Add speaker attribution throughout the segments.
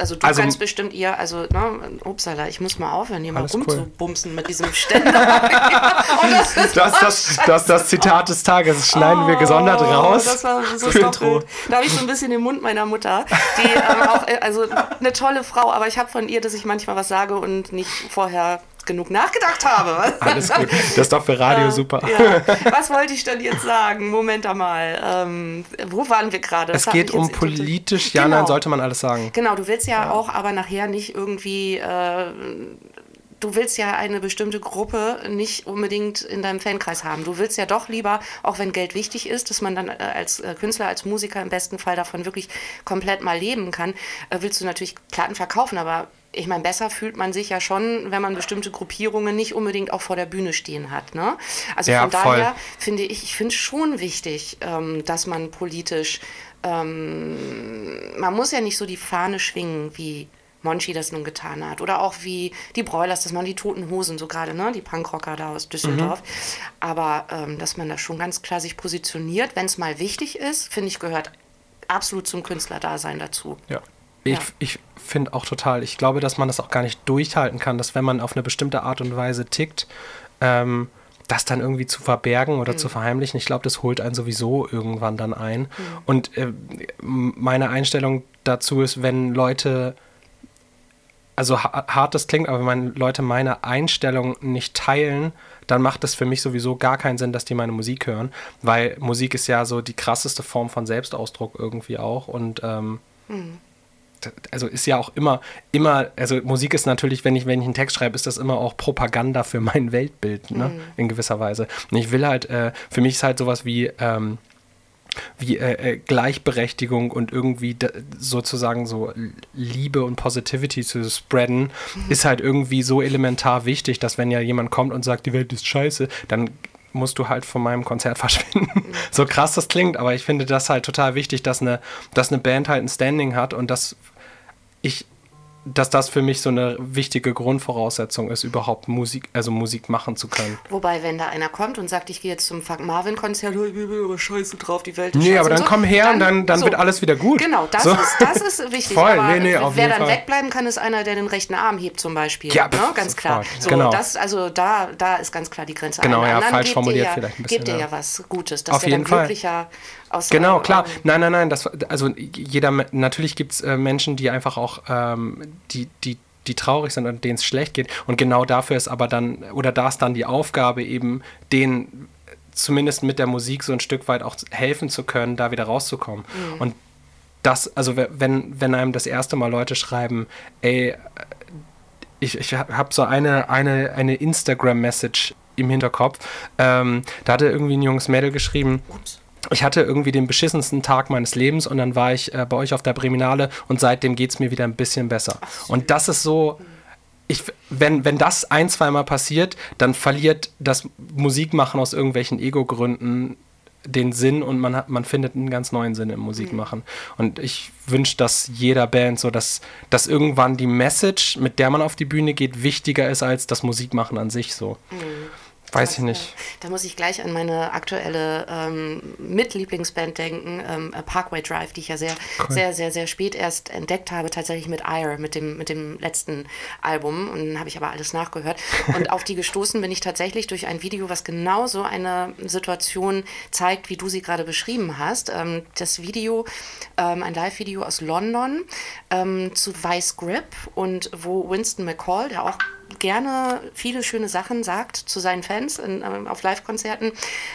Speaker 1: also du
Speaker 2: Also-
Speaker 1: kannst bestimmt ihr, also, ne, upsala, ich muss mal aufhören, hier mal
Speaker 2: Alles cool.
Speaker 1: rumzubumsen mit diesem Ständer. Das
Speaker 2: Das, das, das, das Zitat des Tages das schneiden wir gesondert
Speaker 1: Oh,
Speaker 2: raus.
Speaker 1: Das war so doppelt. Da habe ich so ein bisschen den Mund meiner Mutter, die ähm, auch, äh, also eine tolle Frau, aber ich habe von ihr, dass ich manchmal was sage und nicht vorher genug nachgedacht habe.
Speaker 2: Alles gut. Das ist doch für Radio super.
Speaker 1: Ja. Was wollte ich denn jetzt sagen? Moment einmal. Ähm, wo waren wir gerade?
Speaker 2: Es geht um politisch, ja,
Speaker 1: Genau.
Speaker 2: nein, sollte man alles sagen.
Speaker 1: Genau, du willst ja, auch aber nachher nicht irgendwie. Äh, Du willst ja eine bestimmte Gruppe nicht unbedingt in deinem Fankreis haben. Du willst ja doch lieber, auch wenn Geld wichtig ist, dass man dann äh, als äh, Künstler, als Musiker im besten Fall davon wirklich komplett mal leben kann, äh, willst du natürlich Platten verkaufen. Aber ich meine, besser fühlt man sich ja schon, wenn man bestimmte Gruppierungen nicht unbedingt auch vor der Bühne stehen hat. Ne? Also
Speaker 2: Ja,
Speaker 1: von
Speaker 2: voll.
Speaker 1: daher finde ich, ich finde es schon wichtig, ähm, dass man politisch ähm, man muss ja nicht so die Fahne schwingen, wie Monchi das nun getan hat. Oder auch wie die Broilers, dass man die toten Hosen, so gerade, ne, die Punkrocker da aus Düsseldorf. Aber ähm, dass man da schon ganz klar sich positioniert, wenn es mal wichtig ist, finde ich, gehört absolut zum Künstlerdasein dazu.
Speaker 2: Ja. Ich,
Speaker 1: Ja.
Speaker 2: ich finde auch total, ich glaube, dass man das auch gar nicht durchhalten kann, dass wenn man auf eine bestimmte Art und Weise tickt, ähm, das dann irgendwie zu verbergen oder zu verheimlichen. Ich glaube, das holt einen sowieso irgendwann dann ein. Und äh, meine Einstellung dazu ist, wenn Leute, also ha- hart das klingt, aber wenn Leute meine Einstellung nicht teilen, dann macht es für mich sowieso gar keinen Sinn, dass die meine Musik hören, weil Musik ist ja so die krasseste Form von Selbstausdruck irgendwie auch und ähm, also ist ja auch immer, immer, also Musik ist natürlich, wenn ich, wenn ich einen Text schreibe, ist das immer auch Propaganda für mein Weltbild, ne? In gewisser Weise. Und ich will halt, äh, für mich ist halt sowas wie, ähm, wie äh, äh, Gleichberechtigung und irgendwie sozusagen so Liebe und Positivity zu spreaden, ist halt irgendwie so elementar wichtig, dass wenn ja jemand kommt und sagt, die Welt ist scheiße, dann musst du halt von meinem Konzert verschwinden. so krass das klingt, aber ich finde das halt total wichtig, dass eine, dass eine Band halt ein Standing hat und dass ich dass das für mich so eine wichtige Grundvoraussetzung ist, überhaupt Musik, also Musik machen zu können.
Speaker 1: Wobei, wenn da einer kommt und sagt, ich gehe jetzt zum Fuck Marvin-Konzert, oh, ich bin aber scheiße drauf, die Welt ist
Speaker 2: Nee, aber dann komm her und dann, dann
Speaker 1: so.
Speaker 2: wird alles wieder gut.
Speaker 1: Genau, das,
Speaker 2: So.
Speaker 1: ist, das ist wichtig.
Speaker 2: Voll,
Speaker 1: aber
Speaker 2: nee, nee, auf
Speaker 1: wer
Speaker 2: jeden
Speaker 1: dann
Speaker 2: Fall.
Speaker 1: wegbleiben kann, ist einer, der den rechten Arm hebt zum Beispiel.
Speaker 2: Ja,
Speaker 1: ne?
Speaker 2: pff,
Speaker 1: Ganz klar. So,
Speaker 2: Genau.
Speaker 1: das, also da, da ist ganz klar die Grenze.
Speaker 2: Genau, ja, falsch formuliert
Speaker 1: ja,
Speaker 2: vielleicht ein bisschen,
Speaker 1: Gebt ihr
Speaker 2: ja.
Speaker 1: ja was Gutes, dass
Speaker 2: Auf
Speaker 1: der
Speaker 2: jeden
Speaker 1: dann
Speaker 2: Fall.
Speaker 1: glücklicher
Speaker 2: Genau, klar.
Speaker 1: eurem-
Speaker 2: Nein, nein, nein. Das, also jeder, natürlich gibt es äh, Menschen, die einfach auch, ähm, die, die, die traurig sind und denen es schlecht geht. Und genau dafür ist aber dann, oder da ist dann die Aufgabe eben, denen zumindest mit der Musik so ein Stück weit auch helfen zu können, da wieder rauszukommen.
Speaker 1: Mhm.
Speaker 2: Und das, also we- wenn, wenn einem das erste Mal Leute schreiben, ey, ich, ich habe so eine, eine, eine Instagram-Message im Hinterkopf. Ähm, da hatte irgendwie ein junges Mädel geschrieben,
Speaker 1: Ups.
Speaker 2: Ich hatte irgendwie den beschissensten Tag meines Lebens und dann war ich äh, bei euch auf der Breminale und seitdem geht es mir wieder ein bisschen besser. und das ist so, ich, wenn, wenn das ein, zweimal passiert, dann verliert das Musikmachen aus irgendwelchen Ego-Gründen den Sinn und man, hat, man findet einen ganz neuen Sinn im Musikmachen. Und ich wünsche, dass jeder Band so, dass, dass irgendwann die Message, mit der man auf die Bühne geht, wichtiger ist als das Musikmachen an sich so. Weiß ich nicht.
Speaker 1: Da muss ich gleich an meine aktuelle ähm, Mitlieblingsband denken, ähm, Parkway Drive, die ich ja sehr, sehr, sehr, sehr spät erst entdeckt habe, tatsächlich mit Ire, mit dem, mit dem letzten Album. Und dann habe ich aber alles nachgehört. Und auf die gestoßen bin ich tatsächlich durch ein Video, was genau so eine Situation zeigt, wie du sie gerade beschrieben hast. Ähm, das Video, ähm, ein Live-Video aus London ähm, zu Vice Grip und wo Winston McCall, der auch gerne viele schöne Sachen sagt zu seinen Fans in, ähm, auf Live-Konzerten.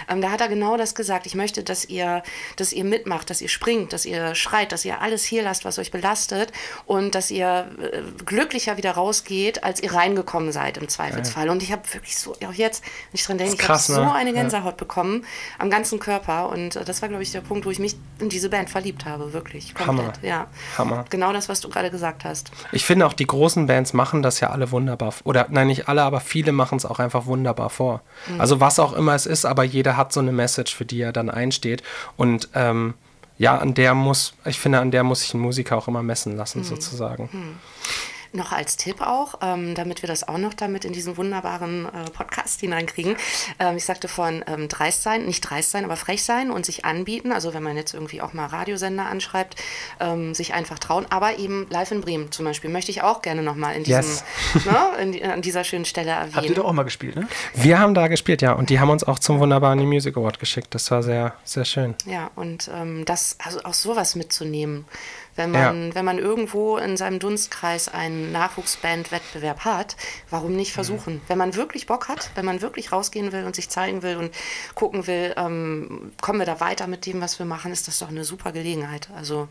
Speaker 1: Ähm, da hat er genau das gesagt. Ich möchte, dass ihr, dass ihr mitmacht, dass ihr springt, dass ihr schreit, dass ihr alles hier lasst, was euch belastet und dass ihr äh, glücklicher wieder rausgeht, als ihr reingekommen seid im Zweifelsfall. Und ich habe wirklich so, auch jetzt, wenn ich dran denke, ich habe
Speaker 2: krass,
Speaker 1: so
Speaker 2: ne?
Speaker 1: eine
Speaker 2: Ja.
Speaker 1: Gänsehaut bekommen am ganzen Körper. Und äh, das war, glaube ich, der Punkt, wo ich mich in diese Band verliebt habe, wirklich. Komplett.
Speaker 2: Hammer.
Speaker 1: Ja.
Speaker 2: Hammer.
Speaker 1: Genau das, was du gerade gesagt hast.
Speaker 2: Ich finde auch, die großen Bands machen das ja alle wunderbar. Oder nein, nicht alle, aber viele machen es auch einfach wunderbar vor. Also was auch immer es ist, aber jeder hat so eine Message, für die er dann einsteht. Und ähm, ja, an der muss, ich finde, an der muss sich ein Musiker auch immer messen lassen, sozusagen.
Speaker 1: Noch als Tipp auch, ähm, damit wir das auch noch damit in diesen wunderbaren äh, Podcast hineinkriegen. Ähm, ich sagte von ähm, dreist sein, nicht dreist sein, aber frech sein und sich anbieten. Also wenn man jetzt irgendwie auch mal Radiosender anschreibt, ähm, sich einfach trauen. Aber eben live in Bremen zum Beispiel möchte ich auch gerne nochmal in diesem, yes. ne, in, an dieser schönen Stelle erwähnen.
Speaker 3: Habt ihr doch auch mal gespielt, ne?
Speaker 2: Wir haben da gespielt, ja. Und die haben uns auch zum wunderbaren New Music Award geschickt. Das war sehr, sehr schön.
Speaker 1: Ja, und ähm, das, also auch sowas mitzunehmen. Wenn man, ja. wenn man irgendwo in seinem Dunstkreis einen Nachwuchsband-Wettbewerb hat, warum nicht mhm. versuchen? Mhm. Wenn man wirklich Bock hat, wenn man wirklich rausgehen will und sich zeigen will und gucken will, ähm, kommen wir da weiter mit dem, was wir machen, ist das doch eine super Gelegenheit. Also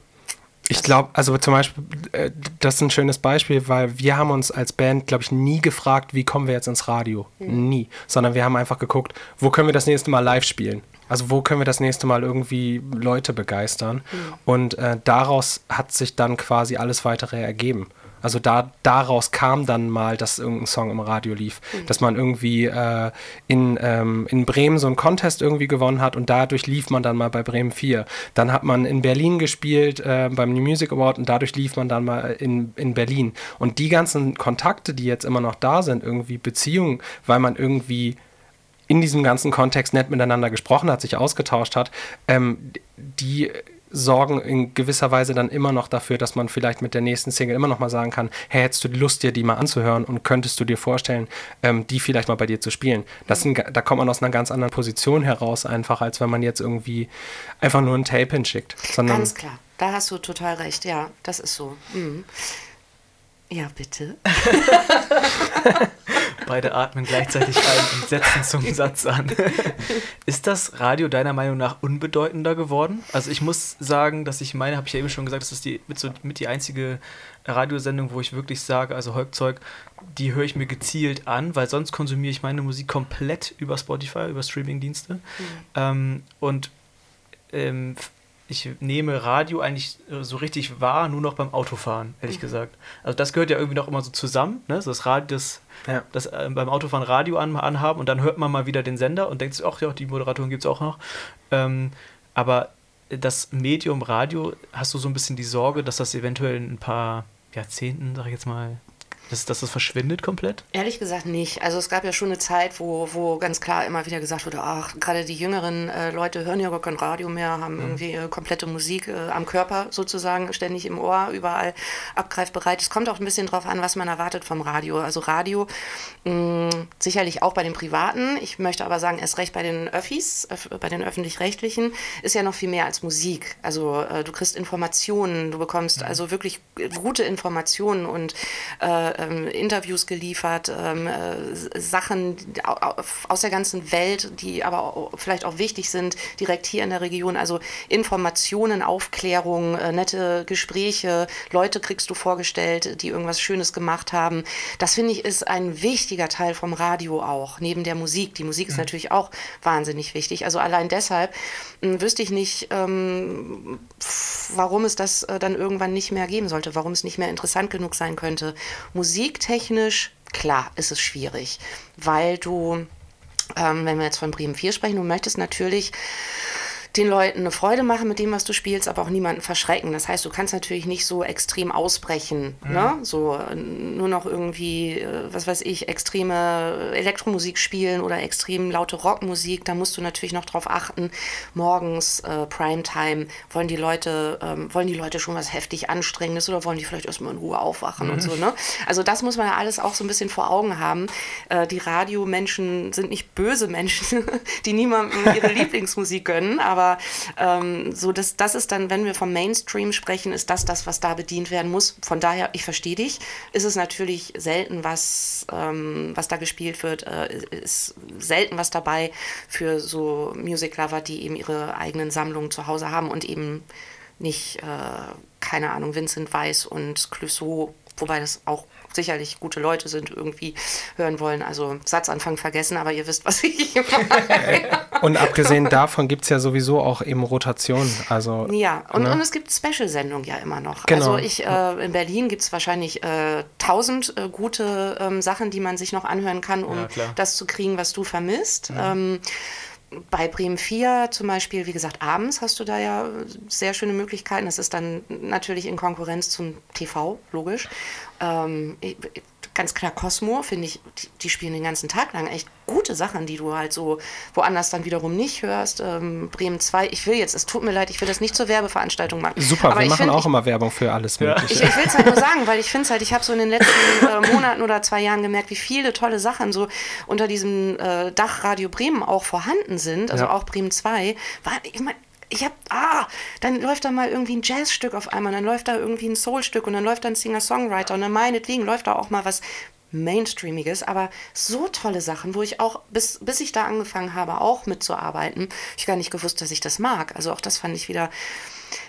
Speaker 2: ich glaube, also zum Beispiel, äh, das ist ein schönes Beispiel, weil wir haben uns als Band, glaube ich, nie gefragt, wie kommen wir jetzt ins Radio. Mhm. Nie. Sondern wir haben einfach geguckt, wo können wir das nächste Mal live spielen. Also wo können wir das nächste Mal irgendwie Leute begeistern? Mhm. Und äh, daraus hat sich dann quasi alles weitere ergeben. Also da, daraus kam dann mal, dass irgendein Song im Radio lief, mhm. dass man irgendwie äh, in, ähm, in Bremen so einen Contest irgendwie gewonnen hat und dadurch lief man dann mal bei Bremen 4. Dann hat man in Berlin gespielt äh, beim New Music Award und dadurch lief man dann mal in, in Berlin. Und die ganzen Kontakte, die jetzt immer noch da sind, irgendwie Beziehungen, weil man irgendwie in diesem ganzen Kontext nett miteinander gesprochen hat, sich ausgetauscht hat, ähm, die sorgen in gewisser Weise dann immer noch dafür, dass man vielleicht mit der nächsten Single immer noch mal sagen kann, hey, hättest du Lust, dir die mal anzuhören und könntest du dir vorstellen, ähm, die vielleicht mal bei dir zu spielen. Das sind, da kommt man aus einer ganz anderen Position heraus einfach, als wenn man jetzt irgendwie einfach nur ein Tape hinschickt.
Speaker 1: Sondern ganz klar, da hast du total recht, ja, das ist so. Mhm. Ja, bitte.
Speaker 3: Beide atmen gleichzeitig ein und setzen zum Satz an. Ist das Radio deiner Meinung nach unbedeutender geworden? Also ich muss sagen, dass ich meine, habe ich ja eben schon gesagt, das ist die, mit, so, mit die einzige Radiosendung, wo ich wirklich sage, also Holzzeug, die höre ich mir gezielt an, weil sonst konsumiere ich meine Musik komplett über Spotify, über Streamingdienste. Mhm. Ähm, und ähm, ich nehme Radio eigentlich äh, so richtig wahr, nur noch beim Autofahren, ehrlich mhm. gesagt. Also das gehört ja irgendwie noch immer so zusammen, ne? So das Radio, das, ja. das äh, beim Autofahren Radio an, anhaben und dann hört man mal wieder den Sender und denkt sich, ach ja, die Moderatoren gibt es auch noch. Ähm, aber das Medium Radio, hast du so ein bisschen die Sorge, dass das eventuell in ein paar Jahrzehnten, sag ich jetzt mal, dass, dass das verschwindet komplett?
Speaker 1: Ehrlich gesagt nicht. Also es gab ja schon eine Zeit, wo, wo ganz klar immer wieder gesagt wurde, ach, gerade die jüngeren äh, Leute hören ja gar kein Radio mehr, haben mhm. irgendwie äh, komplette Musik äh, am Körper sozusagen, ständig im Ohr, überall abgreifbereit. Es kommt auch ein bisschen drauf an, was man erwartet vom Radio. Also Radio mh, sicherlich auch bei den Privaten. Ich möchte aber sagen, erst recht bei den Öffis, öf bei den Öffentlich-Rechtlichen, ist ja noch viel mehr als Musik. Also äh, du kriegst Informationen, du bekommst mhm. also wirklich gute Informationen und äh, ähm, Interviews geliefert, ähm, äh, Sachen aus der ganzen Welt, die aber auch, vielleicht auch wichtig sind, direkt hier in der Region. Also Informationen, Aufklärung, äh, nette Gespräche, Leute kriegst du vorgestellt, die irgendwas Schönes gemacht haben. Das finde ich ist ein wichtiger Teil vom Radio auch, neben der Musik. Die Musik ist mhm. natürlich auch wahnsinnig wichtig. Also allein deshalb hm, wüsste ich nicht, ähm, warum es das äh, dann irgendwann nicht mehr geben sollte, warum es nicht mehr interessant genug sein könnte. Musiktechnisch, klar, ist es schwierig, weil du, ähm, wenn wir jetzt von Bremen 4 sprechen, du möchtest natürlich den Leuten eine Freude machen mit dem, was du spielst, aber auch niemanden verschrecken. Das heißt, du kannst natürlich nicht so extrem ausbrechen, mhm. ne? So äh, nur noch irgendwie, äh, was weiß ich, extreme Elektromusik spielen oder extrem laute Rockmusik. Da musst du natürlich noch drauf achten. Morgens, äh, Primetime, wollen die Leute, ähm, wollen die Leute schon was heftig Anstrengendes oder wollen die vielleicht erstmal in Ruhe aufwachen mhm. und so, ne? Also das muss man ja alles auch so ein bisschen vor Augen haben. Äh, die Radiomenschen sind nicht böse Menschen, die niemandem ihre Lieblingsmusik gönnen, aber aber ähm, so das, das ist dann, wenn wir vom Mainstream sprechen, ist das das, was da bedient werden muss. Von daher, ich verstehe dich, ist es natürlich selten, was, ähm, was da gespielt wird, äh, ist selten was dabei für so Music Lover, die eben ihre eigenen Sammlungen zu Hause haben und eben nicht, äh, keine Ahnung, Vincent Weiss und Clouseau, wobei das auch sicherlich gute Leute sind, irgendwie hören wollen. Also Satzanfang vergessen, aber ihr wisst, was ich meine.
Speaker 2: Und abgesehen davon gibt es ja sowieso auch eben Rotationen. Also,
Speaker 1: ja, und, ne? und es gibt Special-Sendungen ja immer noch. Genau. Also ich, äh, in Berlin gibt es wahrscheinlich äh, tausend äh, gute ähm, Sachen, die man sich noch anhören kann, um ja, das zu kriegen, was du vermisst. Mhm. Ähm, bei Bremen 4 zum Beispiel, wie gesagt, abends hast du da ja sehr schöne Möglichkeiten. Das ist dann natürlich in Konkurrenz zum TV, logisch. Ähm, ganz klar Cosmo, finde ich, die, die, spielen den ganzen Tag lang echt gute Sachen, die du halt so woanders dann wiederum nicht hörst. Ähm, Bremen 2, ich will jetzt, es tut mir leid, ich will das nicht zur Werbeveranstaltung machen.
Speaker 2: Super, aber wir machen find, auch ich, immer Werbung für alles Mögliche.
Speaker 1: Ich, ich will es halt nur sagen, weil ich finde es halt, ich habe so in den letzten äh, Monaten oder zwei Jahren gemerkt, wie viele tolle Sachen so unter diesem äh, Dach Radio Bremen auch vorhanden sind, also ja. auch Bremen 2. War, ich meine, ich hab, ah, dann läuft da mal irgendwie ein Jazzstück auf einmal, dann läuft da irgendwie ein Soulstück und dann läuft da ein Singer-Songwriter und dann meinetwegen läuft da auch mal was Mainstreamiges, aber so tolle Sachen, wo ich auch, bis, bis ich da angefangen habe, auch mitzuarbeiten, ich gar nicht gewusst, dass ich das mag. Also auch das fand ich wieder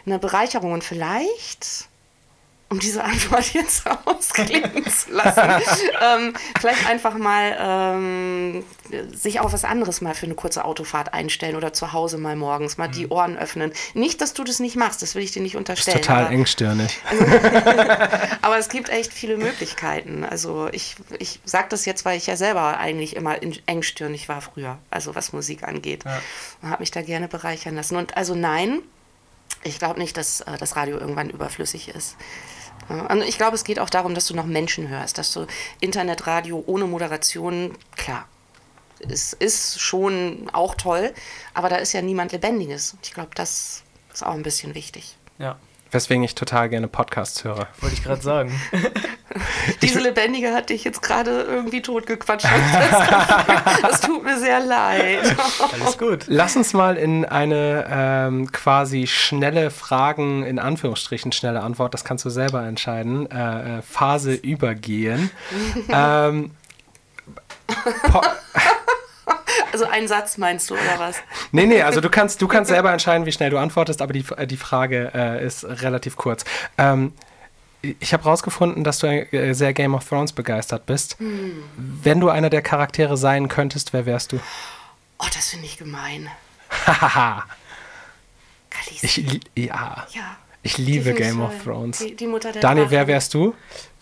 Speaker 1: eine Bereicherung und vielleicht um diese Antwort jetzt ausklingen zu lassen, ähm, vielleicht einfach mal ähm, sich auf was anderes mal für eine kurze Autofahrt einstellen oder zu Hause mal morgens mal mhm. die Ohren öffnen. Nicht, dass du das nicht machst, das will ich dir nicht unterstellen.
Speaker 2: Das ist total aber, engstirnig.
Speaker 1: Aber es gibt echt viele Möglichkeiten. Also ich, ich sage das jetzt, weil ich ja selber eigentlich immer engstirnig war früher, also was Musik angeht. Ja. Und habe mich da gerne bereichern lassen. Und also nein, ich glaube nicht, dass äh, das Radio irgendwann überflüssig ist. Und ich glaube, es geht auch darum, dass du noch Menschen hörst, dass du Internetradio ohne Moderation, klar, es ist schon auch toll, aber da ist ja niemand Lebendiges. Ich glaube, das ist auch ein bisschen wichtig.
Speaker 3: Ja.
Speaker 2: Weswegen ich total gerne Podcasts höre.
Speaker 3: Wollte ich gerade sagen.
Speaker 1: Diese Lebendige hat dich jetzt gerade irgendwie totgequatscht. Das tut mir sehr leid.
Speaker 3: Alles gut.
Speaker 2: Lass uns mal in eine ähm, quasi schnelle Fragen, in Anführungsstrichen schnelle Antwort, das kannst du selber entscheiden, äh, äh Phase übergehen. ähm,
Speaker 1: also ein Satz meinst du, oder was?
Speaker 2: Nee, nee, also du kannst, du kannst selber entscheiden, wie schnell du antwortest, aber die, die Frage äh, ist relativ kurz. Ähm, ich habe herausgefunden, dass du äh, sehr Game of Thrones begeistert bist. Hm. Wenn du einer der Charaktere sein könntest, wer wärst du?
Speaker 1: Oh, das finde ich gemein.
Speaker 2: Hahaha. ich, ja.
Speaker 1: Ja.
Speaker 2: Ich liebe Game of Thrones.
Speaker 1: Die, die Mutter der
Speaker 2: Daniel, wer wärst du?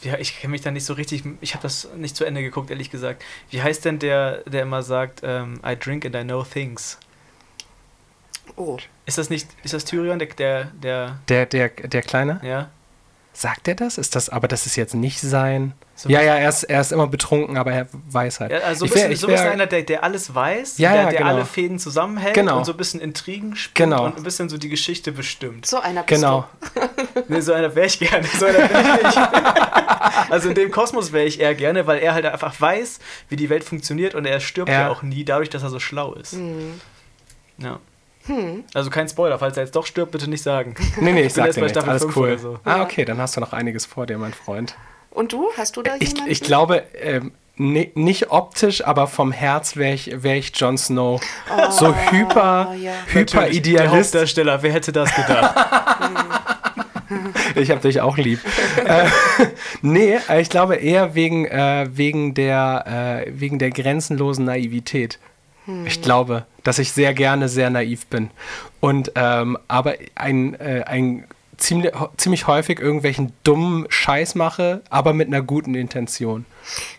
Speaker 3: Ja, ich kenne mich da nicht so richtig. Ich habe das nicht zu Ende geguckt, ehrlich gesagt. Wie heißt denn der, der immer sagt, um, ähm, I drink and I know things?
Speaker 1: Oh.
Speaker 3: Ist das nicht, ist das Tyrion, der, der,
Speaker 2: der. Der, der, der Kleine?
Speaker 3: Ja.
Speaker 2: Sagt er das? Ist das, aber das ist jetzt nicht sein. So ja, ja, er ist, er ist immer betrunken, aber er weiß halt.
Speaker 3: Ja, also so ein bisschen, wär, so einer, der, der alles weiß,
Speaker 2: ja,
Speaker 3: der,
Speaker 2: ja,
Speaker 3: der
Speaker 2: genau.
Speaker 3: alle Fäden zusammenhält
Speaker 2: genau.
Speaker 3: und so ein bisschen Intrigen spielt
Speaker 2: genau.
Speaker 3: und ein bisschen so die Geschichte bestimmt.
Speaker 1: So einer bist
Speaker 2: Genau.
Speaker 3: nee, so einer wäre ich gerne. So einer wär ich also in dem Kosmos wäre ich eher gerne, weil er halt einfach weiß, wie die Welt funktioniert und er stirbt ja, ja auch nie, dadurch, dass er so schlau ist.
Speaker 1: Mhm.
Speaker 3: Ja.
Speaker 1: Hm.
Speaker 3: Also kein Spoiler, falls er jetzt doch stirbt, bitte nicht sagen.
Speaker 2: Nee, nee, ich sag dir nichts, alles cool. So. Ah, okay, dann hast du noch einiges vor dir, mein Freund.
Speaker 1: Und du? Hast du da
Speaker 2: ich, jemanden? Ich glaube, ähm, nicht optisch, aber vom Herz wäre ich, wär ich Jon Snow. Oh, so hyper, ja. hyper Idealist. Der
Speaker 3: Hauptdarsteller, wer hätte das gedacht?
Speaker 2: ich habe dich auch lieb. äh, nee, ich glaube eher wegen, äh, wegen, der, äh, wegen der grenzenlosen Naivität. Hm. Ich glaube, dass ich sehr gerne sehr naiv bin. Und ähm, aber ein, äh, ein ziemlich, ziemlich häufig irgendwelchen dummen Scheiß mache, aber mit einer guten Intention.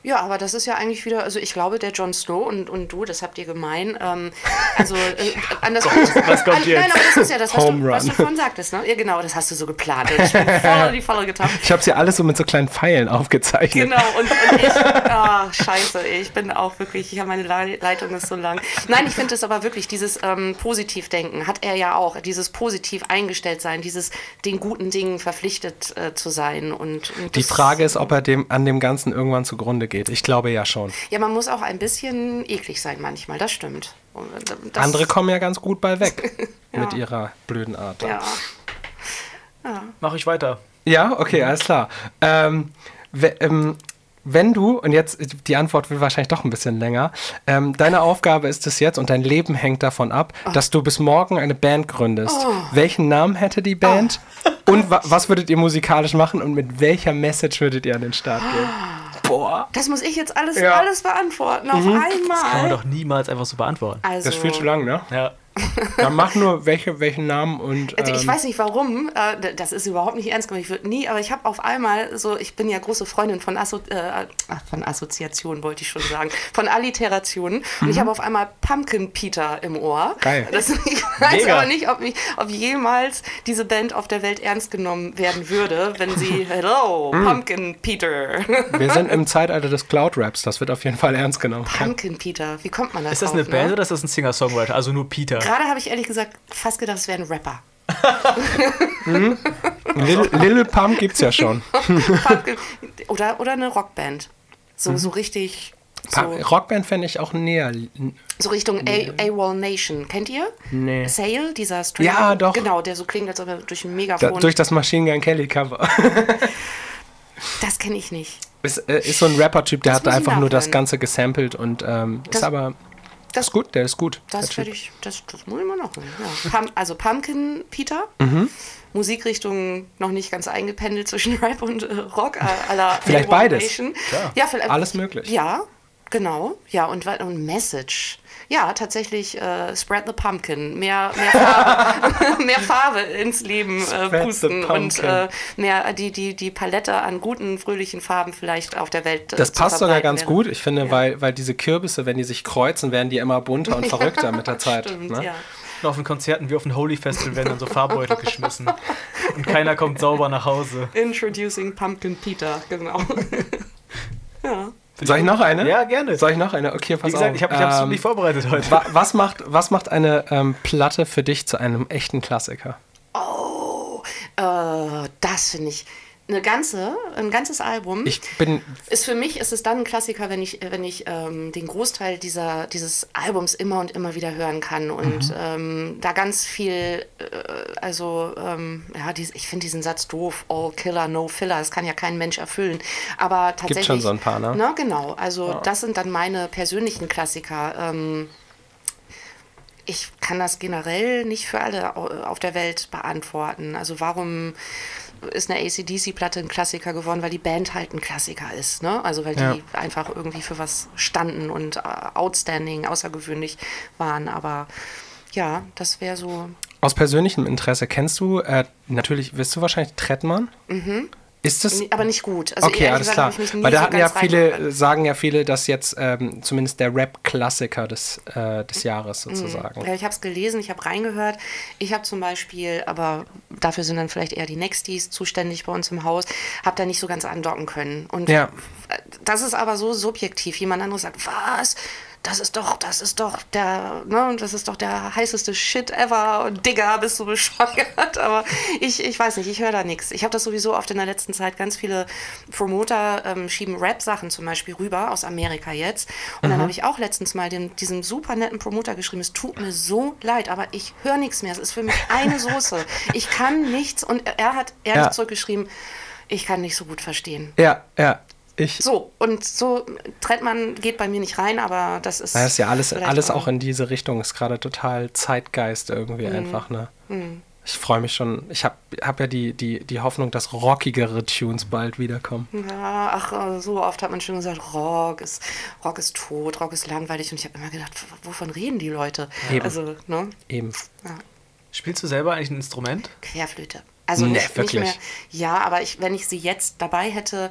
Speaker 1: Ja, aber das ist ja eigentlich wieder, also ich glaube, der Jon Snow und, und du, das habt ihr gemein. Ähm, also äh, an das
Speaker 3: was kommt an, jetzt?
Speaker 1: Nein, aber das ist ja das, was, du, was du vorhin sagtest, ne? Ja, genau, das hast du so geplant. Ich bin voll in die Falle getan.
Speaker 2: Ich habe sie ja alles so mit so kleinen Pfeilen aufgezeichnet.
Speaker 1: Genau, und, und ich, oh, scheiße, ich bin auch wirklich, ich habe meine Leitung ist so lang. Nein, ich finde es aber wirklich, dieses ähm, Positivdenken hat er ja auch, dieses positiv eingestellt sein, dieses den guten Dingen verpflichtet äh, zu sein. Und, und
Speaker 2: Die Frage ist, ob er dem, an dem Ganzen irgendwann zu zugrunde geht. Ich glaube ja schon.
Speaker 1: Ja, man muss auch ein bisschen eklig sein manchmal, das stimmt.
Speaker 2: Das Andere kommen ja ganz gut bei weg ja. mit ihrer blöden Art.
Speaker 1: Ja. ja.
Speaker 3: Mach ich weiter.
Speaker 2: Ja, okay, alles klar. Ähm, ähm, wenn du, und jetzt die Antwort wird wahrscheinlich doch ein bisschen länger, ähm, deine Aufgabe ist es jetzt und dein Leben hängt davon ab, oh. dass du bis morgen eine Band gründest. Oh. Welchen Namen hätte die Band? Oh. Und wa was würdet ihr musikalisch machen und mit welcher Message würdet ihr an den Start gehen?
Speaker 1: Boah. Das muss ich jetzt alles, ja. alles beantworten, auf mhm. einmal. Das
Speaker 3: kann man doch niemals einfach so beantworten.
Speaker 2: Also, das ist viel zu lang, ne?
Speaker 3: Ja.
Speaker 2: Ja, mach nur welche, welchen Namen und.
Speaker 1: Also ich
Speaker 2: ähm,
Speaker 1: weiß nicht warum, äh, das ist überhaupt nicht ernst gemeint. Ich würde nie, aber ich habe auf einmal so, ich bin ja große Freundin von, Asso äh, ach, von Assoziationen, wollte ich schon sagen, von Alliterationen. Und ich habe auf einmal Pumpkin Peter im Ohr.
Speaker 2: Mhm. Geil.
Speaker 1: Das, ich weiß
Speaker 3: Mega.
Speaker 1: aber nicht, ob, mich, ob jemals diese Band auf der Welt ernst genommen werden würde, wenn sie Hello,
Speaker 2: Mhm.
Speaker 1: Pumpkin Peter.
Speaker 2: Wir sind im Zeitalter des Cloud-Raps, das wird auf jeden Fall ernst genommen.
Speaker 1: Pumpkin Peter, wie kommt man da
Speaker 3: Ist das eine Band
Speaker 1: ne?
Speaker 3: oder ist das ein Singer-Songwriter? Also nur Peter.
Speaker 1: Gerade habe ich ehrlich gesagt fast gedacht, es wäre ein Rapper.
Speaker 2: Lil, Lil Pump gibt's ja schon.
Speaker 1: Oder, oder eine Rockband. So,
Speaker 2: Mhm.
Speaker 1: so richtig. So,
Speaker 2: Rockband fände ich auch näher.
Speaker 1: so Richtung A- AWOL Nation. Kennt ihr?
Speaker 2: Nee.
Speaker 1: Sale, dieser String.
Speaker 2: Ja, doch.
Speaker 1: Genau, der so klingt, als ob er durch ein
Speaker 2: Da,
Speaker 1: Megafon.
Speaker 2: durch das Machine Gun Kelly Cover.
Speaker 1: das kenne ich nicht.
Speaker 2: ist, äh, ist so ein Rapper-Typ, der
Speaker 1: Das
Speaker 2: hat einfach nur das. Ganze gesampelt und ähm,
Speaker 1: Das-
Speaker 2: ist aber
Speaker 1: Das,
Speaker 2: ist gut, der ist gut.
Speaker 1: das werde ich, das, das muss ich mal noch hören. Ja. Pum, also Pumpkin Peter.
Speaker 2: Mhm.
Speaker 1: Musikrichtung noch nicht ganz eingependelt zwischen Rap und äh, Rock. äh, la
Speaker 2: Vielleicht beides.
Speaker 3: Klar.
Speaker 1: Ja, vielleicht,
Speaker 2: Alles möglich.
Speaker 1: Ja, genau. Ja, und, und Message. Ja, tatsächlich äh, Spread the Pumpkin. Mehr, mehr, Farbe, mehr Farbe ins Leben äh, pusten und äh, mehr die, die, die Palette an guten, fröhlichen Farben vielleicht auf der Welt. Äh,
Speaker 2: Das
Speaker 1: zu
Speaker 2: passt sogar ganz
Speaker 1: wäre.
Speaker 2: gut. Ich finde,
Speaker 1: Ja.
Speaker 2: weil, weil diese Kürbisse, wenn die sich kreuzen, werden die immer bunter und verrückter mit der Zeit.
Speaker 1: Stimmt,
Speaker 2: ne?
Speaker 1: ja.
Speaker 3: Und auf den Konzerten wie auf dem Holy Festival werden dann so Farbbeutel geschmissen. Und keiner kommt sauber nach Hause.
Speaker 1: Introducing Pumpkin Peter, genau. ja.
Speaker 2: Soll ich noch eine?
Speaker 3: Ja, gerne.
Speaker 2: Soll ich noch eine? Okay, pass
Speaker 3: Wie gesagt,
Speaker 2: auf.
Speaker 3: ich habe absolut
Speaker 2: Ähm,
Speaker 3: nicht vorbereitet heute.
Speaker 2: wa was, macht, was macht eine ähm, Platte für dich zu einem echten Klassiker?
Speaker 1: Oh, äh, das finde ich. Eine ganze, ein ganzes Album.
Speaker 2: Ich bin
Speaker 1: ist für mich ist es dann ein Klassiker, wenn ich, wenn ich ähm, den Großteil dieser, dieses Albums immer und immer wieder hören kann und
Speaker 2: Mhm.
Speaker 1: ähm, da ganz viel, äh, also ähm, ja, dies, ich finde diesen Satz doof, all killer, no filler, das kann ja kein Mensch erfüllen, aber tatsächlich.
Speaker 2: schon so ein paar, ne?
Speaker 1: genau, also das sind dann meine persönlichen Klassiker. Ähm, ich kann das generell nicht für alle au- auf der Welt beantworten. Also warum ist eine ACDC-Platte ein Klassiker geworden? Weil die Band halt ein Klassiker ist. Ne? Also weil die
Speaker 2: Ja.
Speaker 1: einfach irgendwie für was standen und äh, outstanding, außergewöhnlich waren. Aber ja, das wäre so.
Speaker 2: aus persönlichem Interesse. Kennst du, äh, natürlich, wirst du wahrscheinlich Trettmann? Mhm. Ist das.
Speaker 1: Aber nicht gut. Also
Speaker 2: Okay, alles
Speaker 1: gesagt
Speaker 2: klar. Weil da
Speaker 1: so
Speaker 2: hatten ja viele, sagen ja viele, dass jetzt ähm, zumindest der Rap-Klassiker des, äh, des Jahres
Speaker 1: Mhm.
Speaker 2: sozusagen.
Speaker 1: Ja, ich habe es gelesen, ich habe reingehört. Ich habe zum Beispiel, aber dafür sind dann vielleicht eher die Nexties zuständig bei uns im Haus, habe da nicht so ganz andocken können. Und
Speaker 2: Ja.
Speaker 1: das ist aber so subjektiv. Jemand anderes sagt, was? Das ist doch, das ist doch der, ne, das ist doch der heißeste Shit ever und Digga, bist du bescheuert. Aber ich, ich weiß nicht, ich höre da nichts. Ich habe das sowieso oft in der letzten Zeit, ganz viele Promoter ähm, schieben Rap-Sachen zum Beispiel rüber, aus Amerika jetzt. Und dann habe ich auch letztens mal den, diesem super netten Promoter geschrieben, es tut mir so leid, aber ich höre nichts mehr. Es ist für mich eine Soße. Ich kann nichts. Und er hat ehrlich
Speaker 2: Ja.
Speaker 1: zurückgeschrieben, ich kann nicht so gut verstehen.
Speaker 2: Ja, ja. Ich,
Speaker 1: So, und so Trettmann geht bei mir nicht rein, aber das ist.
Speaker 2: das ist ja alles, alles auch in diese Richtung. Ist gerade total Zeitgeist irgendwie
Speaker 1: Mhm.
Speaker 2: einfach, ne? Ich freue mich schon. Ich habe hab ja die, die, die Hoffnung, dass rockigere Tunes bald wiederkommen.
Speaker 1: Ja, ach, äh, so oft hat man schon gesagt, Rock ist, Rock ist tot, Rock ist langweilig. Und ich habe immer gedacht, wovon reden die Leute?
Speaker 2: Eben.
Speaker 1: Also, ne?
Speaker 2: Eben.
Speaker 3: Spielst du selber eigentlich ein Instrument?
Speaker 1: Querflöte. Also
Speaker 2: Nee,
Speaker 1: nicht, nicht
Speaker 2: wirklich?
Speaker 1: mehr. Ja, aber ich, wenn ich sie jetzt dabei hätte,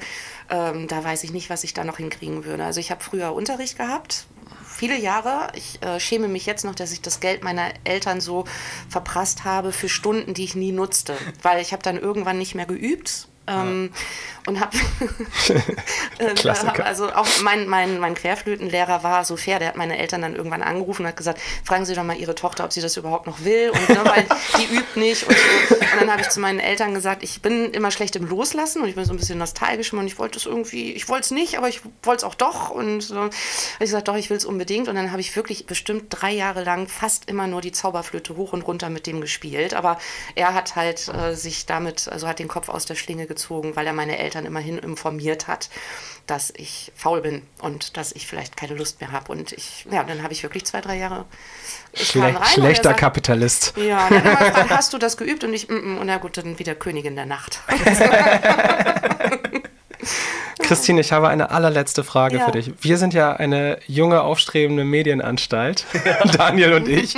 Speaker 1: ähm, da weiß ich nicht, was ich da noch hinkriegen würde. Also ich habe früher Unterricht gehabt, viele Jahre. Ich äh, schäme mich jetzt noch, dass ich das Geld meiner Eltern so verprasst habe für Stunden, die ich nie nutzte. Weil ich habe dann irgendwann nicht mehr geübt. Ähm, und habe
Speaker 2: Klassiker.
Speaker 1: also auch mein, mein, mein Querflötenlehrer war so fair, der hat meine Eltern dann irgendwann angerufen und hat gesagt, fragen Sie doch mal Ihre Tochter, ob sie das überhaupt noch will und ne, weil die übt nicht und so. Und dann habe ich zu meinen Eltern gesagt, ich bin immer schlecht im Loslassen und ich bin so ein bisschen nostalgisch und ich wollte es irgendwie, ich wollte es nicht, aber ich wollte es auch doch und so. habe ich gesagt, doch, ich will es unbedingt und dann habe ich wirklich bestimmt drei Jahre lang fast immer nur die Zauberflöte hoch und runter mit dem gespielt, aber er hat halt äh, sich damit, also hat den Kopf aus der Schlinge gezogen, weil er meine Eltern immerhin informiert hat, dass ich faul bin und dass ich vielleicht keine Lust mehr habe und ich, ja, dann habe ich wirklich zwei, drei Jahre
Speaker 2: Schle
Speaker 1: er
Speaker 2: schlechter
Speaker 1: sagt-
Speaker 2: Kapitalist.
Speaker 1: ja, dann immer gefragt, hast du das geübt? Und ich, mm, mm, und na gut, dann wieder Königin der Nacht.
Speaker 2: Christine, ich habe eine allerletzte Frage
Speaker 1: Ja.
Speaker 2: für dich. Wir sind ja eine junge, aufstrebende Medienanstalt, Daniel und ich.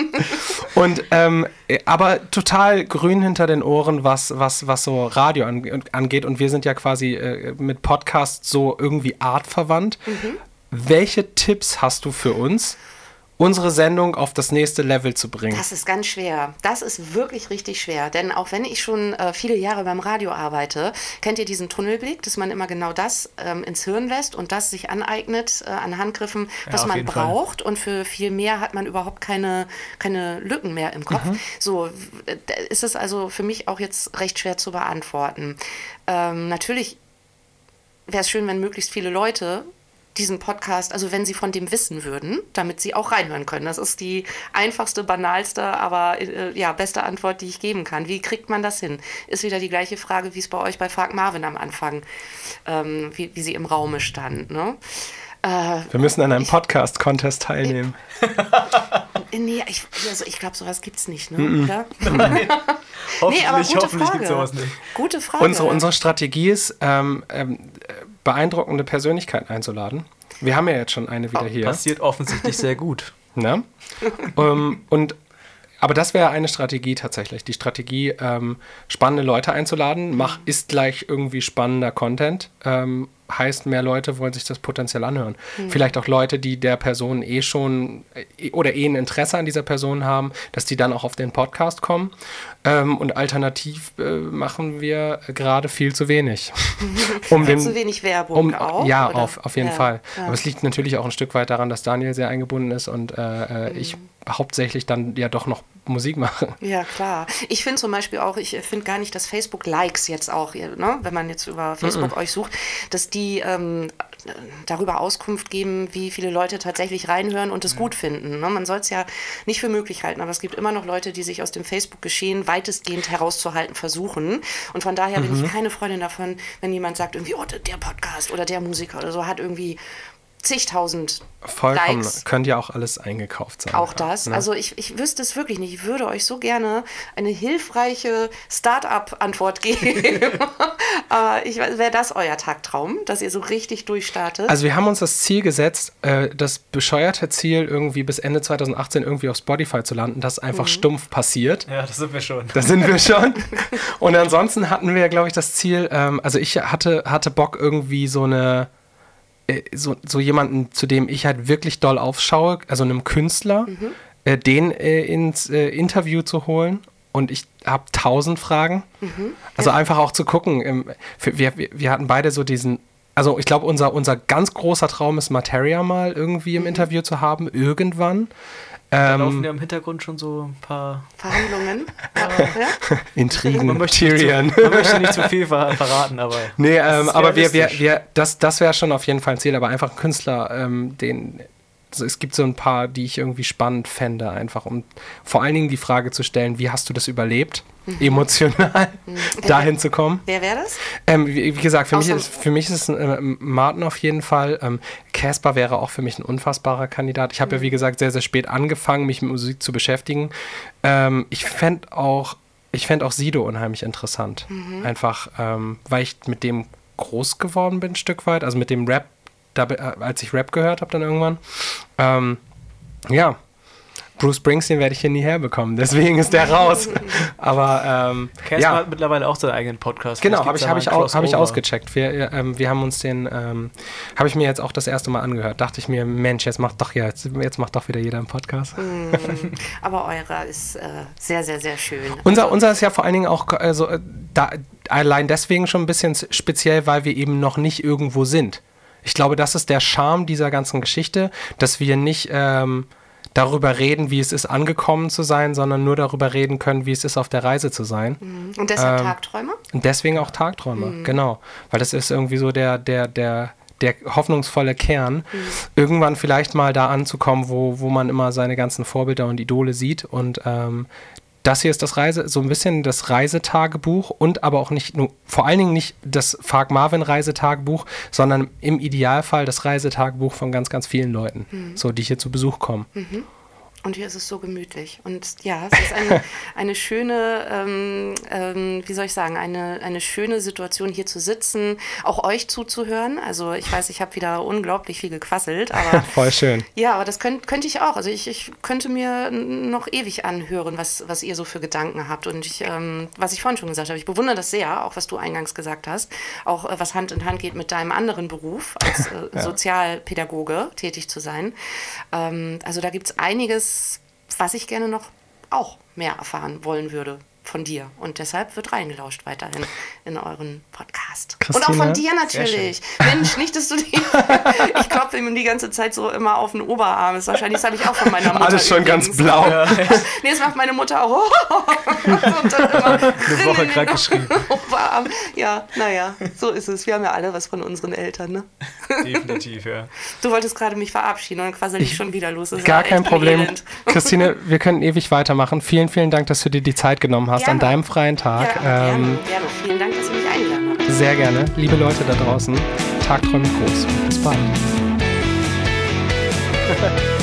Speaker 2: Und ähm, aber total grün hinter den Ohren, was, was, was so Radio angeht. Und wir sind ja quasi äh, mit Podcasts so irgendwie artverwandt. Mhm. Welche Tipps hast du für uns? Unsere Sendung auf das nächste Level zu bringen?
Speaker 1: Das ist ganz schwer. Das ist wirklich richtig schwer. Denn auch wenn ich schon äh, viele Jahre beim Radio arbeite, kennt ihr diesen Tunnelblick, dass man immer genau das ähm, ins Hirn lässt und das sich aneignet äh, an Handgriffen, was ja, man braucht. Fall. Und für viel mehr hat man überhaupt keine, keine Lücken mehr im Kopf. Mhm. So ist es also für mich auch jetzt recht schwer zu beantworten. Ähm, natürlich wäre es schön, wenn möglichst viele Leute diesen Podcast, also wenn Sie von dem wissen würden, damit Sie auch reinhören können. Das ist die einfachste, banalste, aber äh, ja, beste Antwort, die ich geben kann. Wie kriegt man das hin? Ist wieder die gleiche Frage, wie es bei euch bei Frag Marvin am Anfang, ähm, wie, wie sie im Raume stand. Ne?
Speaker 2: Äh, Wir müssen an einem Podcast-Contest teilnehmen.
Speaker 1: Äh, nee, ich, also ich glaube, sowas gibt es nicht, ne? Mm -mm. oder?
Speaker 3: Nein. hoffentlich nee, aber gute hoffentlich gibt es sowas nicht.
Speaker 1: Gute Frage.
Speaker 2: Unsere, unsere Strategie ist, ähm, ähm, beeindruckende Persönlichkeiten einzuladen. Wir haben ja jetzt schon eine wieder oh, hier.
Speaker 3: Passiert offensichtlich sehr gut.
Speaker 2: Ne? um, und aber das wäre eine Strategie tatsächlich. Die Strategie, ähm, spannende Leute einzuladen, mach, ist gleich irgendwie spannender Content ähm, heißt, mehr Leute wollen sich das potenziell anhören. Mhm. Vielleicht auch Leute, die der Person eh schon äh, oder eh ein Interesse an dieser Person haben, dass die dann auch auf den Podcast kommen. Ähm, und alternativ äh, machen wir gerade viel zu wenig.
Speaker 1: um den, zu wenig Werbung
Speaker 2: um,
Speaker 1: auch?
Speaker 2: Ja, auf, auf jeden ja, Fall. Ja. Aber es liegt natürlich auch ein Stück weit daran, dass Daniel sehr eingebunden ist und äh, mhm. ich hauptsächlich dann ja doch noch Musik mache.
Speaker 1: Ja, klar. Ich finde zum Beispiel auch, ich finde gar nicht, dass Facebook-Likes jetzt auch, ne, wenn man jetzt über Facebook mm -mm. euch sucht, dass die ähm, darüber Auskunft geben, wie viele Leute tatsächlich reinhören und es mhm. gut finden. Ne? Man soll es ja nicht für möglich halten, aber es gibt immer noch Leute, die sich aus dem Facebook-Geschehen weitestgehend herauszuhalten versuchen. Und von daher mhm. bin ich mhm. keine Freundin davon, wenn jemand sagt, irgendwie, oh, der Podcast oder der Musiker oder so hat irgendwie zigtausend
Speaker 2: Vollkommen.
Speaker 1: Likes.
Speaker 2: Könnte ja auch alles eingekauft sein.
Speaker 1: Auch das. Ne? Also ich, ich wüsste es wirklich nicht. Ich würde euch so gerne eine hilfreiche Start-up-Antwort geben. Aber wäre das euer Tagtraum, dass ihr so richtig durchstartet?
Speaker 2: Also wir haben uns das Ziel gesetzt, äh, das bescheuerte Ziel irgendwie bis Ende 2018 irgendwie auf Spotify zu landen, das einfach mhm. stumpf passiert.
Speaker 3: Ja, das sind wir schon.
Speaker 2: Da sind wir schon. Und ansonsten hatten wir, glaube ich, das Ziel, ähm, also ich hatte, hatte Bock irgendwie so eine so, so jemanden, zu dem ich halt wirklich doll aufschaue, also einem Künstler, mhm. äh, den äh, ins äh, Interview zu holen. Und ich habe tausend Fragen. Mhm. Also ja. einfach auch zu gucken. Ähm, für, wir, wir hatten beide so diesen also ich glaube, unser, unser ganz großer Traum ist, Materia mal irgendwie im mhm. Interview zu haben, irgendwann.
Speaker 3: Da ähm, laufen ja im Hintergrund schon so ein paar
Speaker 1: Verhandlungen.
Speaker 2: ja? Intrigen,
Speaker 3: man möchte, Tyrion. Zu, man möchte nicht zu viel ver verraten, aber.
Speaker 2: Nee, ähm, aber wir, wir, wir, das, das wäre schon auf jeden Fall ein Ziel, aber einfach ein Künstler, ähm, den. Also es gibt so ein paar, die ich irgendwie spannend fände, einfach um vor allen Dingen die Frage zu stellen, wie hast du das überlebt? Mhm. emotional mhm. dahin zu kommen.
Speaker 1: Wer wäre das?
Speaker 2: Ähm, wie, wie, gesagt, für mich, ist, für mich ist es äh, Martin auf jeden Fall. Ähm, Casper wäre auch für mich ein unfassbarer Kandidat. Ich habe mhm. ja, wie gesagt, sehr, sehr spät angefangen, mich mit Musik zu beschäftigen. Ähm, ich fände auch, ich auch Sido unheimlich interessant. Mhm. Einfach, ähm, weil ich mit dem groß geworden bin, ein Stück weit. Also mit dem Rap, als ich Rap gehört habe, dann irgendwann. Ähm, ja, Bruce Springsteen werde ich hier nie herbekommen, deswegen ist der raus. Aber ähm,
Speaker 3: Casper ja. hat mittlerweile auch seinen eigenen Podcast.
Speaker 2: Genau, habe ich, hab ich, hab ich ausgecheckt. Wir, ähm, wir haben uns den, ähm, habe ich mir jetzt auch das erste Mal angehört. Dachte ich mir, Mensch, jetzt macht doch jetzt, jetzt macht doch wieder jeder einen Podcast. Mm,
Speaker 1: aber eurer ist äh, sehr, sehr, sehr schön.
Speaker 2: Unser, also, unser ist ja vor allen Dingen auch also, da, allein deswegen schon ein bisschen speziell, weil wir eben noch nicht irgendwo sind. Ich glaube, das ist der Charme dieser ganzen Geschichte, dass wir nicht ähm, darüber reden, wie es ist, angekommen zu sein, sondern nur darüber reden können, wie es ist, auf der Reise zu sein.
Speaker 1: Mhm. Und deshalb ähm, Tagträume?
Speaker 2: Und deswegen auch Tagträume, mhm. genau. Weil das ist irgendwie so der, der, der, der hoffnungsvolle Kern, mhm. irgendwann vielleicht mal da anzukommen, wo, wo man immer seine ganzen Vorbilder und Idole sieht und ähm, das hier ist das Reise, so ein bisschen das Reisetagebuch und aber auch nicht nur, vor allen Dingen nicht das Fark Marvin Reisetagebuch, sondern im Idealfall das Reisetagebuch von ganz, ganz vielen Leuten, mhm. so die hier zu Besuch kommen. Mhm.
Speaker 1: Und hier ist es so gemütlich. Und ja, es ist eine, eine schöne, ähm, ähm, wie soll ich sagen, eine, eine schöne Situation hier zu sitzen, auch euch zuzuhören. Also ich weiß, ich habe wieder unglaublich viel gequasselt, aber.
Speaker 2: Voll schön.
Speaker 1: Ja, aber das könnt, könnte ich auch. Also ich, ich könnte mir noch ewig anhören, was, was ihr so für Gedanken habt. Und ich, ähm, was ich vorhin schon gesagt habe, ich bewundere das sehr, auch was du eingangs gesagt hast, auch äh, was Hand in Hand geht mit deinem anderen Beruf, als äh, ja. Sozialpädagoge tätig zu sein. Ähm, also da gibt es einiges was ich gerne noch auch mehr erfahren wollen würde von dir. Und deshalb wird reingelauscht weiterhin in euren Podcast. Christine, und auch von dir natürlich. Mensch, nicht, dass du die. ich klopfe ihm die ganze Zeit so immer auf den Oberarm. Das wahrscheinlich, das habe ich auch von meiner Mutter.
Speaker 2: Alles schon übrigens. ganz blau. Ja.
Speaker 1: nee, das macht meine Mutter auch.
Speaker 3: Eine Woche krank geschrieben.
Speaker 1: Oberarm. Ja, naja, so ist es. Wir haben ja alle was von unseren Eltern, ne?
Speaker 3: Definitiv, ja.
Speaker 1: Du wolltest gerade mich verabschieden und dann quasi ich schon wieder los.
Speaker 2: Gar kein Problem. Christine, wir können ewig weitermachen. Vielen, vielen Dank, dass du dir die Zeit genommen hast gerne. an deinem freien Tag.
Speaker 1: Ja, ähm, gerne, gerne. Vielen Dank, dass du mich eingeladen hast.
Speaker 2: Sehr gerne. Liebe Leute da draußen, tagträumig groß. Bis bald.